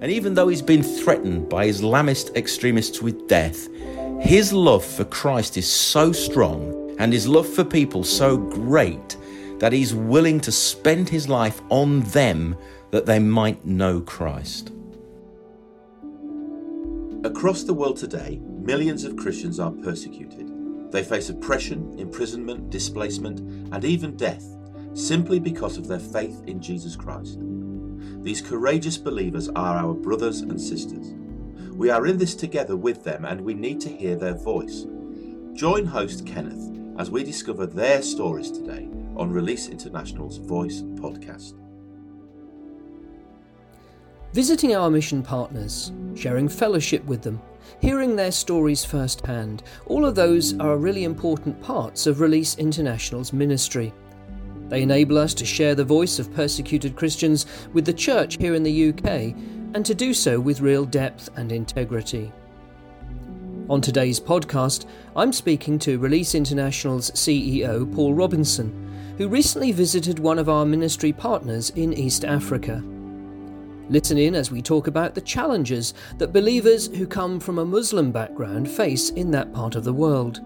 And even though he's been threatened by Islamist extremists with death, his love for Christ is so strong and his love for people so great that he's willing to spend his life on them that they might know Christ. Across the world today, millions of Christians are persecuted. They face oppression, imprisonment, displacement, and even death simply because of their faith in Jesus Christ. These courageous believers are our brothers and sisters. We are in this together with them and we need to hear their voice. Join host Kenneth as we discover their stories today on Release International's Voice podcast. Visiting our mission partners, sharing fellowship with them, hearing their stories firsthand, all of those are really important parts of Release International's ministry. They enable us to share the voice of persecuted Christians with the church here in the UK and to do so with real depth and integrity. On today's podcast, I'm speaking to Release International's CEO, Paul Robinson, who recently visited one of our ministry partners in East Africa. Listen in as we talk about the challenges that believers who come from a Muslim background face in that part of the world.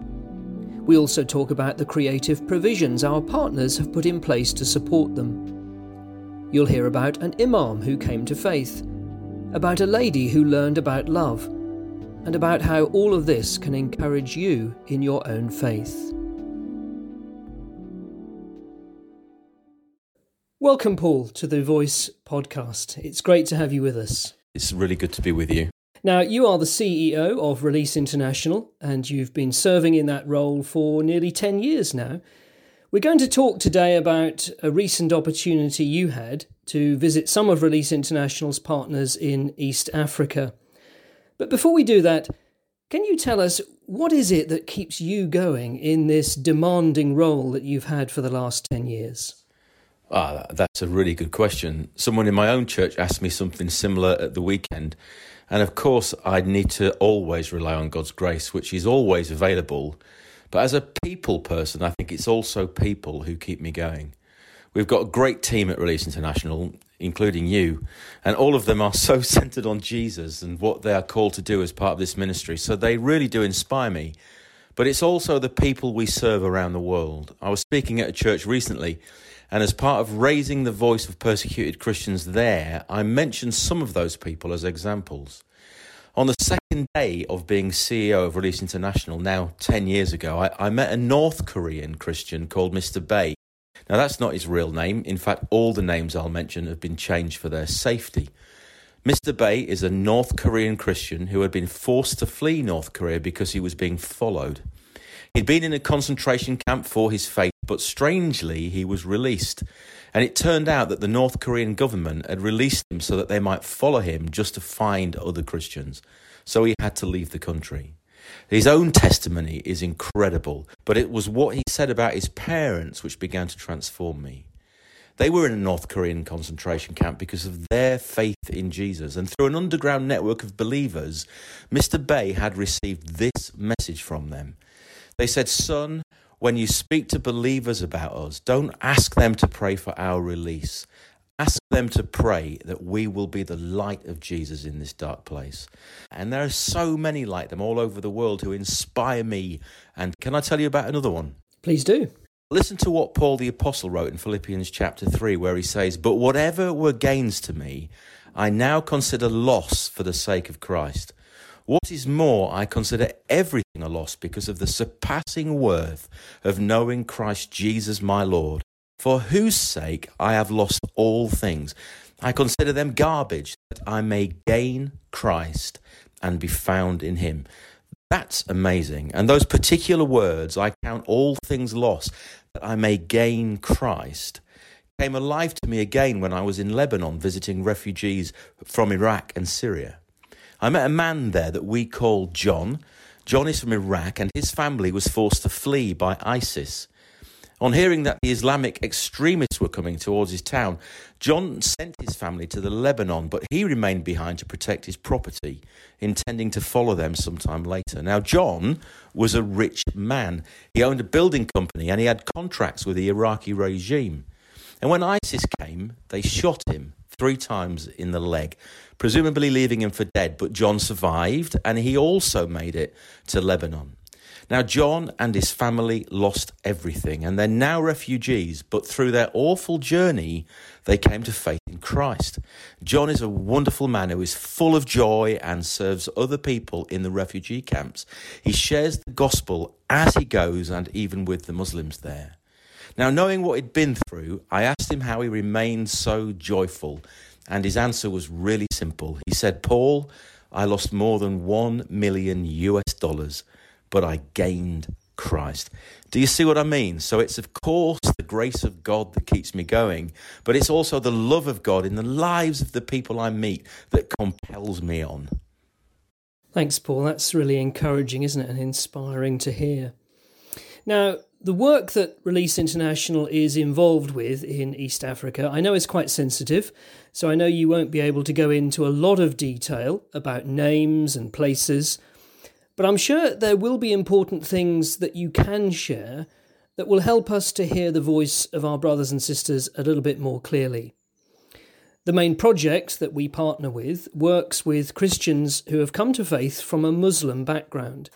We also talk about the creative provisions our partners have put in place to support them. You'll hear about an imam who came to faith, about a lady who learned about love, and about how all of this can encourage you in your own faith. Welcome, Paul, to the Voice podcast. It's great to have you with us. It's really good to be with you. Now, you are the CEO of Release International, and you've been serving in that role for nearly 10 years now. We're going to talk today about a recent opportunity you had to visit some of Release International's partners in East Africa. But before we do that, can you tell us what is it that keeps you going in this demanding role that you've had for the last 10 years? Ah, that's a really good question. Someone in my own church asked me something similar at the weekend. And of course, I'd need to always rely on God's grace, which is always available. But as a people person, I think it's also people who keep me going. We've got a great team at Release International, including you, and all of them are so centered on Jesus and what they are called to do as part of this ministry. So they really do inspire me. But it's also the people we serve around the world. I was speaking at a church recently and as part of raising the voice of persecuted Christians there, I mentioned some of those people as examples. On the second day of being CEO of Release International, now 10 years ago, I, I met a North Korean Christian called Mr. Bay. Now, that's not his real name. In fact, all the names I'll mention have been changed for their safety. Mr. Bay is a North Korean Christian who had been forced to flee North Korea because he was being followed. He'd been in a concentration camp for his faith, but strangely, he was released. And it turned out that the North Korean government had released him so that they might follow him just to find other Christians. So he had to leave the country. His own testimony is incredible, but it was what he said about his parents which began to transform me. They were in a North Korean concentration camp because of their faith in Jesus. And through an underground network of believers, Mr. Bay had received this message from them. They said, Son, when you speak to believers about us, don't ask them to pray for our release. Ask them to pray that we will be the light of Jesus in this dark place. And there are so many like them all over the world who inspire me. And can I tell you about another one? Please do. Listen to what Paul the Apostle wrote in Philippians chapter 3, where he says, But whatever were gains to me, I now consider loss for the sake of Christ. What is more, I consider everything a loss because of the surpassing worth of knowing Christ Jesus my Lord, for whose sake I have lost all things. I consider them garbage that I may gain Christ and be found in him. That's amazing. And those particular words, I count all things lost that I may gain Christ, came alive to me again when I was in Lebanon visiting refugees from Iraq and Syria. I met a man there that we call John. John is from Iraq, and his family was forced to flee by ISIS. On hearing that the Islamic extremists were coming towards his town, John sent his family to the Lebanon, but he remained behind to protect his property, intending to follow them sometime later. Now, John was a rich man. He owned a building company and he had contracts with the Iraqi regime. And when ISIS came, they shot him three times in the leg, presumably leaving him for dead. But John survived and he also made it to Lebanon. Now, John and his family lost everything and they're now refugees, but through their awful journey, they came to faith in Christ. John is a wonderful man who is full of joy and serves other people in the refugee camps. He shares the gospel as he goes and even with the Muslims there. Now, knowing what he'd been through, I asked him how he remained so joyful, and his answer was really simple. He said, Paul, I lost more than one million US dollars, but I gained Christ. Do you see what I mean? So it's, of course, the grace of God that keeps me going, but it's also the love of God in the lives of the people I meet that compels me on. Thanks, Paul. That's really encouraging, isn't it? And inspiring to hear. Now, the work that Release International is involved with in East Africa, I know is quite sensitive, so I know you won't be able to go into a lot of detail about names and places, but I'm sure there will be important things that you can share that will help us to hear the voice of our brothers and sisters a little bit more clearly. The main project that we partner with works with Christians who have come to faith from a Muslim background.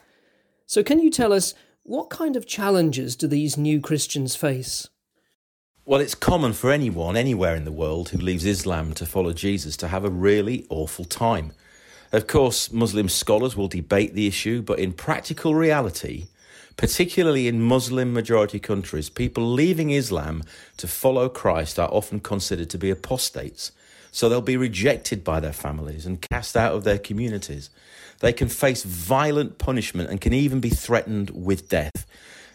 So, can you tell us what kind of challenges do these new Christians face? Well, it's common for anyone anywhere in the world who leaves Islam to follow Jesus to have a really awful time. Of course, Muslim scholars will debate the issue, but in practical reality, particularly in Muslim majority countries, people leaving Islam to follow Christ are often considered to be apostates. So they'll be rejected by their families and cast out of their communities. They can face violent punishment and can even be threatened with death.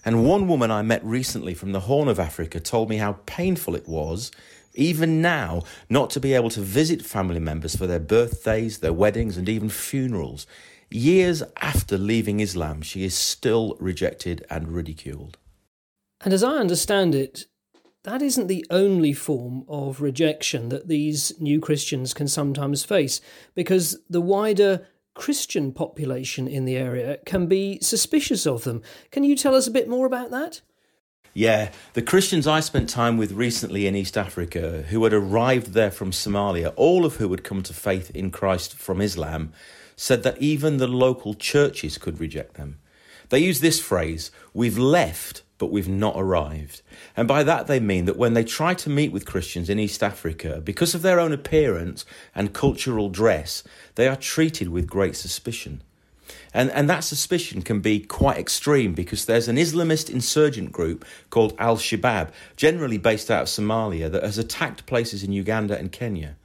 And one woman I met recently from the Horn of Africa told me how painful it was, even now, not to be able to visit family members for their birthdays, their weddings, and even funerals. Years after leaving Islam, she is still rejected and ridiculed. And as I understand it, that isn't the only form of rejection that these new Christians can sometimes face, because the wider Christian population in the area can be suspicious of them. Can you tell us a bit more about that? Yeah, the Christians I spent time with recently in East Africa who had arrived there from Somalia, all of who had come to faith in Christ from Islam, said that even the local churches could reject them. They use this phrase, we've left but we've not arrived. And by that they mean that when they try to meet with Christians in East Africa, because of their own appearance and cultural dress, they are treated with great suspicion. And, and that suspicion can be quite extreme because there's an Islamist insurgent group called Al Shabaab, generally based out of Somalia, that has attacked places in Uganda and Kenya.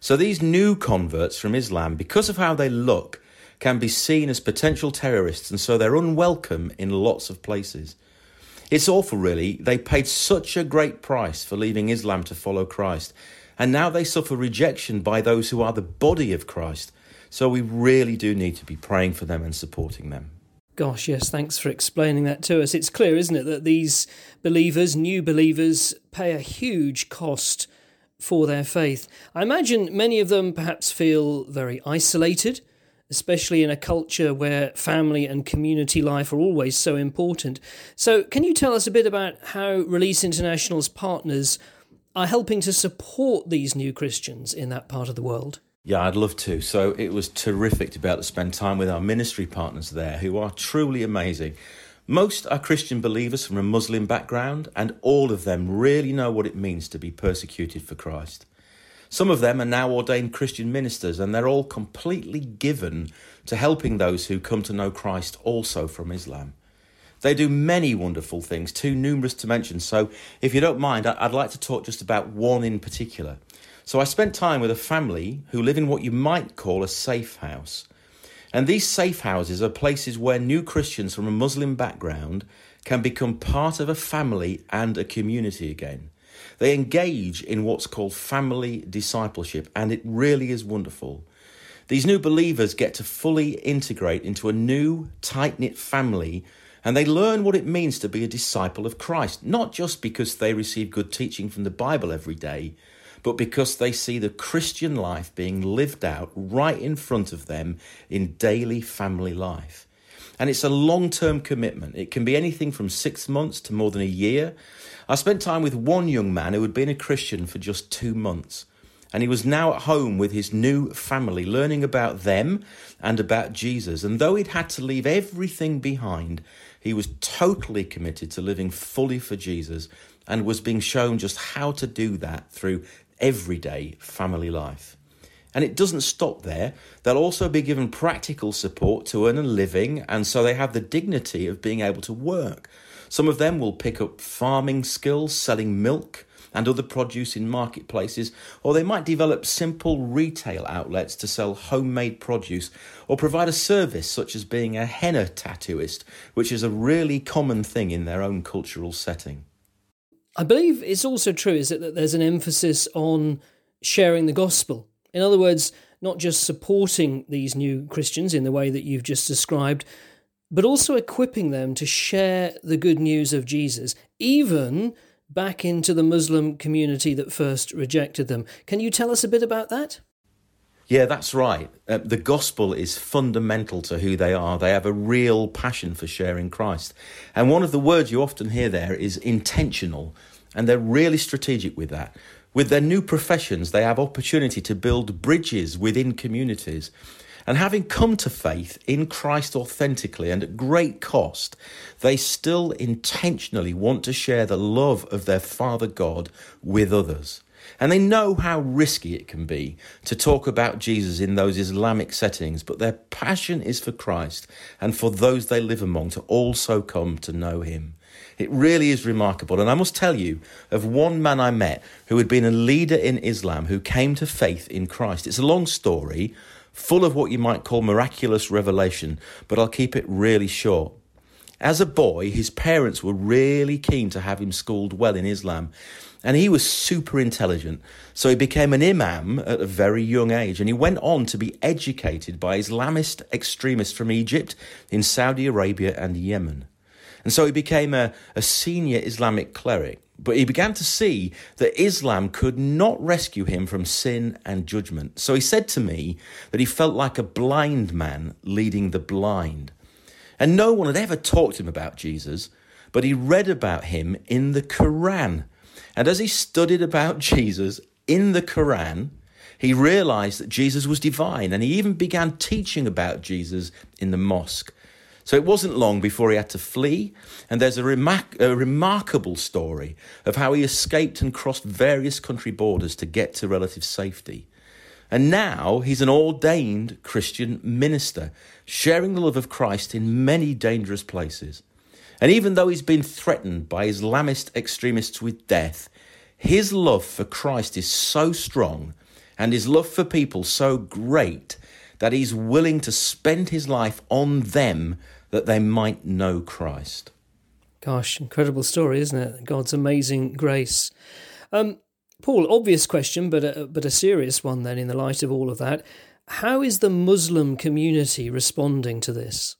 So these new converts from Islam, because of how they look, can be seen as potential terrorists, and so they're unwelcome in lots of places. It's awful, really. They paid such a great price for leaving Islam to follow Christ, and now they suffer rejection by those who are the body of Christ. So we really do need to be praying for them and supporting them. Gosh, yes, thanks for explaining that to us. It's clear, isn't it, that these believers, new believers, pay a huge cost for their faith. I imagine many of them perhaps feel very isolated especially in a culture where family and community life are always so important. So, can you tell us a bit about how Release International's partners are helping to support these new Christians in that part of the world? Yeah, I'd love to. So it was terrific to be able to spend time with our ministry partners there who are truly amazing. Most are Christian believers from a Muslim background, and all of them really know what it means to be persecuted for Christ. Some of them are now ordained Christian ministers, and they're all completely given to helping those who come to know Christ also from Islam. They do many wonderful things, too numerous to mention. So, if you don't mind, I'd like to talk just about one in particular. So, I spent time with a family who live in what you might call a safe house. And these safe houses are places where new Christians from a Muslim background can become part of a family and a community again. They engage in what's called family discipleship, and it really is wonderful. These new believers get to fully integrate into a new, tight knit family, and they learn what it means to be a disciple of Christ, not just because they receive good teaching from the Bible every day, but because they see the Christian life being lived out right in front of them in daily family life. And it's a long term commitment. It can be anything from six months to more than a year. I spent time with one young man who had been a Christian for just two months. and he was now at home with his new family, learning about them and about Jesus. And though he'd had to leave everything behind, he was totally committed to living fully for Jesus and was being shown just how to do that through everyday family life. And it doesn't stop there. They'll also be given practical support to earn a living, and so they have the dignity of being able to work. Some of them will pick up farming skills, selling milk and other produce in marketplaces, or they might develop simple retail outlets to sell homemade produce, or provide a service such as being a henna tattooist, which is a really common thing in their own cultural setting. I believe it's also true is it, that there's an emphasis on sharing the gospel. In other words, not just supporting these new Christians in the way that you've just described, but also equipping them to share the good news of Jesus, even back into the Muslim community that first rejected them. Can you tell us a bit about that? Yeah, that's right. Uh, the gospel is fundamental to who they are. They have a real passion for sharing Christ. And one of the words you often hear there is intentional. And they're really strategic with that. With their new professions, they have opportunity to build bridges within communities. And having come to faith in Christ authentically and at great cost, they still intentionally want to share the love of their Father God with others. And they know how risky it can be to talk about Jesus in those Islamic settings, but their passion is for Christ and for those they live among to also come to know him. It really is remarkable. And I must tell you of one man I met who had been a leader in Islam who came to faith in Christ. It's a long story, full of what you might call miraculous revelation, but I'll keep it really short. As a boy, his parents were really keen to have him schooled well in Islam, and he was super intelligent. So he became an imam at a very young age, and he went on to be educated by Islamist extremists from Egypt, in Saudi Arabia, and Yemen. And so he became a, a senior Islamic cleric. But he began to see that Islam could not rescue him from sin and judgment. So he said to me that he felt like a blind man leading the blind. And no one had ever talked to him about Jesus, but he read about him in the Quran. And as he studied about Jesus in the Quran, he realized that Jesus was divine, and he even began teaching about Jesus in the mosque. So it wasn't long before he had to flee, and there's a, remar- a, remarkable story of how he escaped and crossed various country borders to get to relative safety. And now he's an ordained Christian minister, sharing the love of Christ in many dangerous places. And even though he's been threatened by Islamist extremists with death, his love for Christ is so strong and his love for people so great that he's willing to spend his life on them that they might know Christ. Gosh, incredible story, isn't it? God's amazing grace. Um, Paul, obvious question, but a, but a serious one then in the light of all of that. How is the Muslim community responding to this?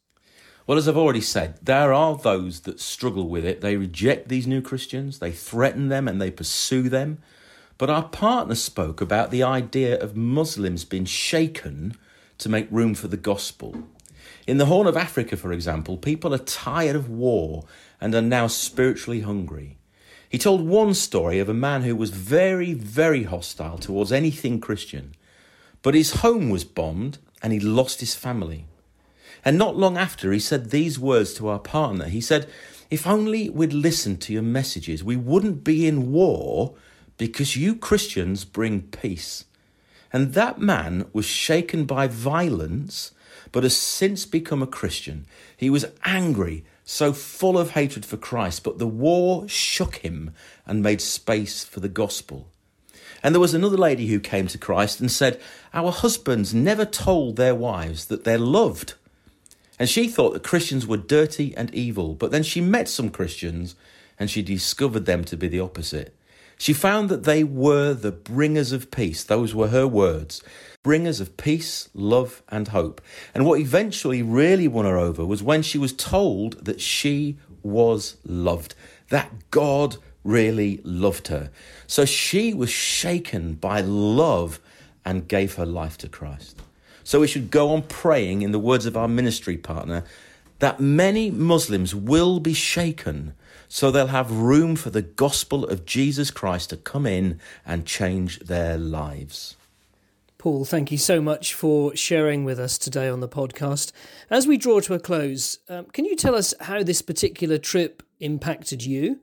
Well, as I've already said, there are those that struggle with it. They reject these new Christians, they threaten them, and they pursue them. But our partner spoke about the idea of Muslims being shaken to make room for the gospel. In the Horn of Africa, for example, people are tired of war and are now spiritually hungry. He told one story of a man who was very, very hostile towards anything Christian, but his home was bombed and he lost his family. And not long after, he said these words to our partner. He said, If only we'd listened to your messages, we wouldn't be in war because you Christians bring peace. And that man was shaken by violence but has since become a Christian. He was angry, so full of hatred for Christ, but the war shook him and made space for the gospel. And there was another lady who came to Christ and said, Our husbands never told their wives that they're loved. And she thought that Christians were dirty and evil, but then she met some Christians and she discovered them to be the opposite. She found that they were the bringers of peace. Those were her words bringers of peace, love, and hope. And what eventually really won her over was when she was told that she was loved, that God really loved her. So she was shaken by love and gave her life to Christ. So we should go on praying, in the words of our ministry partner, that many Muslims will be shaken so they'll have room for the gospel of Jesus Christ to come in and change their lives. Paul, thank you so much for sharing with us today on the podcast. As we draw to a close, um, can you tell us how this particular trip impacted you?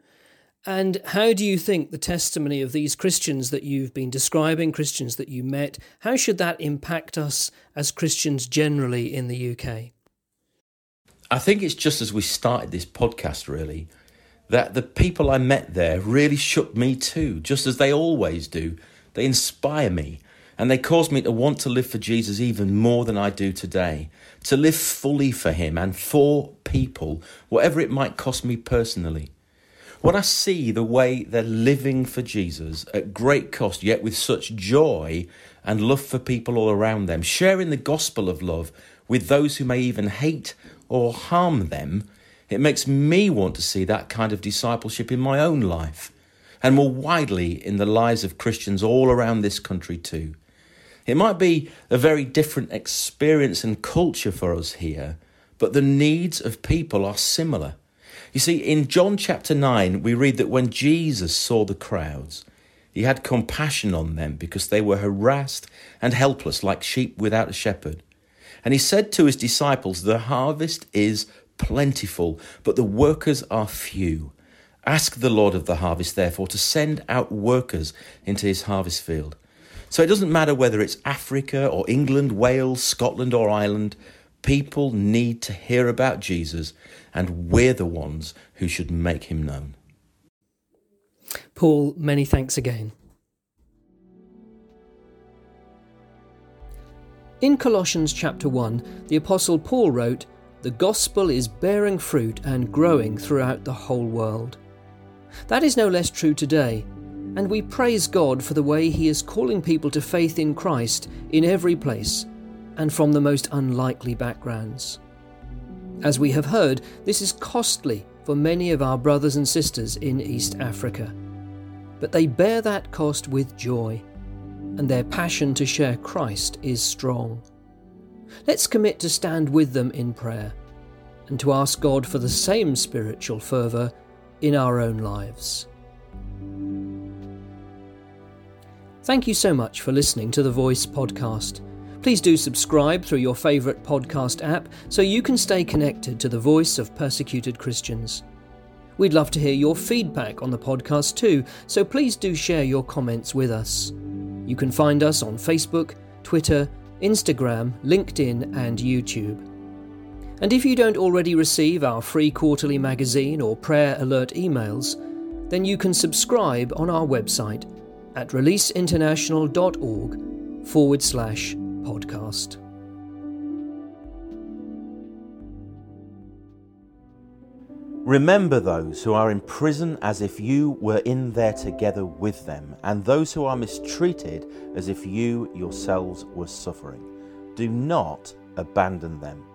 And how do you think the testimony of these Christians that you've been describing, Christians that you met, how should that impact us as Christians generally in the UK? I think it's just as we started this podcast, really, that the people I met there really shook me too, just as they always do. They inspire me and they cause me to want to live for Jesus even more than I do today, to live fully for Him and for people, whatever it might cost me personally. When I see the way they're living for Jesus at great cost, yet with such joy and love for people all around them, sharing the gospel of love with those who may even hate or harm them, it makes me want to see that kind of discipleship in my own life and more widely in the lives of Christians all around this country too. It might be a very different experience and culture for us here, but the needs of people are similar. You see, in John chapter 9, we read that when Jesus saw the crowds, he had compassion on them because they were harassed and helpless like sheep without a shepherd. And he said to his disciples, The harvest is plentiful, but the workers are few. Ask the Lord of the harvest, therefore, to send out workers into his harvest field. So it doesn't matter whether it's Africa or England, Wales, Scotland, or Ireland, people need to hear about Jesus and we're the ones who should make him known. Paul, many thanks again. In Colossians chapter 1, the Apostle Paul wrote, The gospel is bearing fruit and growing throughout the whole world. That is no less true today, and we praise God for the way He is calling people to faith in Christ in every place and from the most unlikely backgrounds. As we have heard, this is costly for many of our brothers and sisters in East Africa. But they bear that cost with joy, and their passion to share Christ is strong. Let's commit to stand with them in prayer and to ask God for the same spiritual fervour in our own lives. Thank you so much for listening to the Voice podcast. Please do subscribe through your favourite podcast app so you can stay connected to the voice of persecuted Christians. We'd love to hear your feedback on the podcast too, so please do share your comments with us. You can find us on Facebook, Twitter, Instagram, LinkedIn, and YouTube. And if you don't already receive our free quarterly magazine or prayer alert emails, then you can subscribe on our website at releaseinternational.org forward slash podcast. Remember those who are in prison as if you were in there together with them, and those who are mistreated as if you yourselves were suffering. Do not abandon them.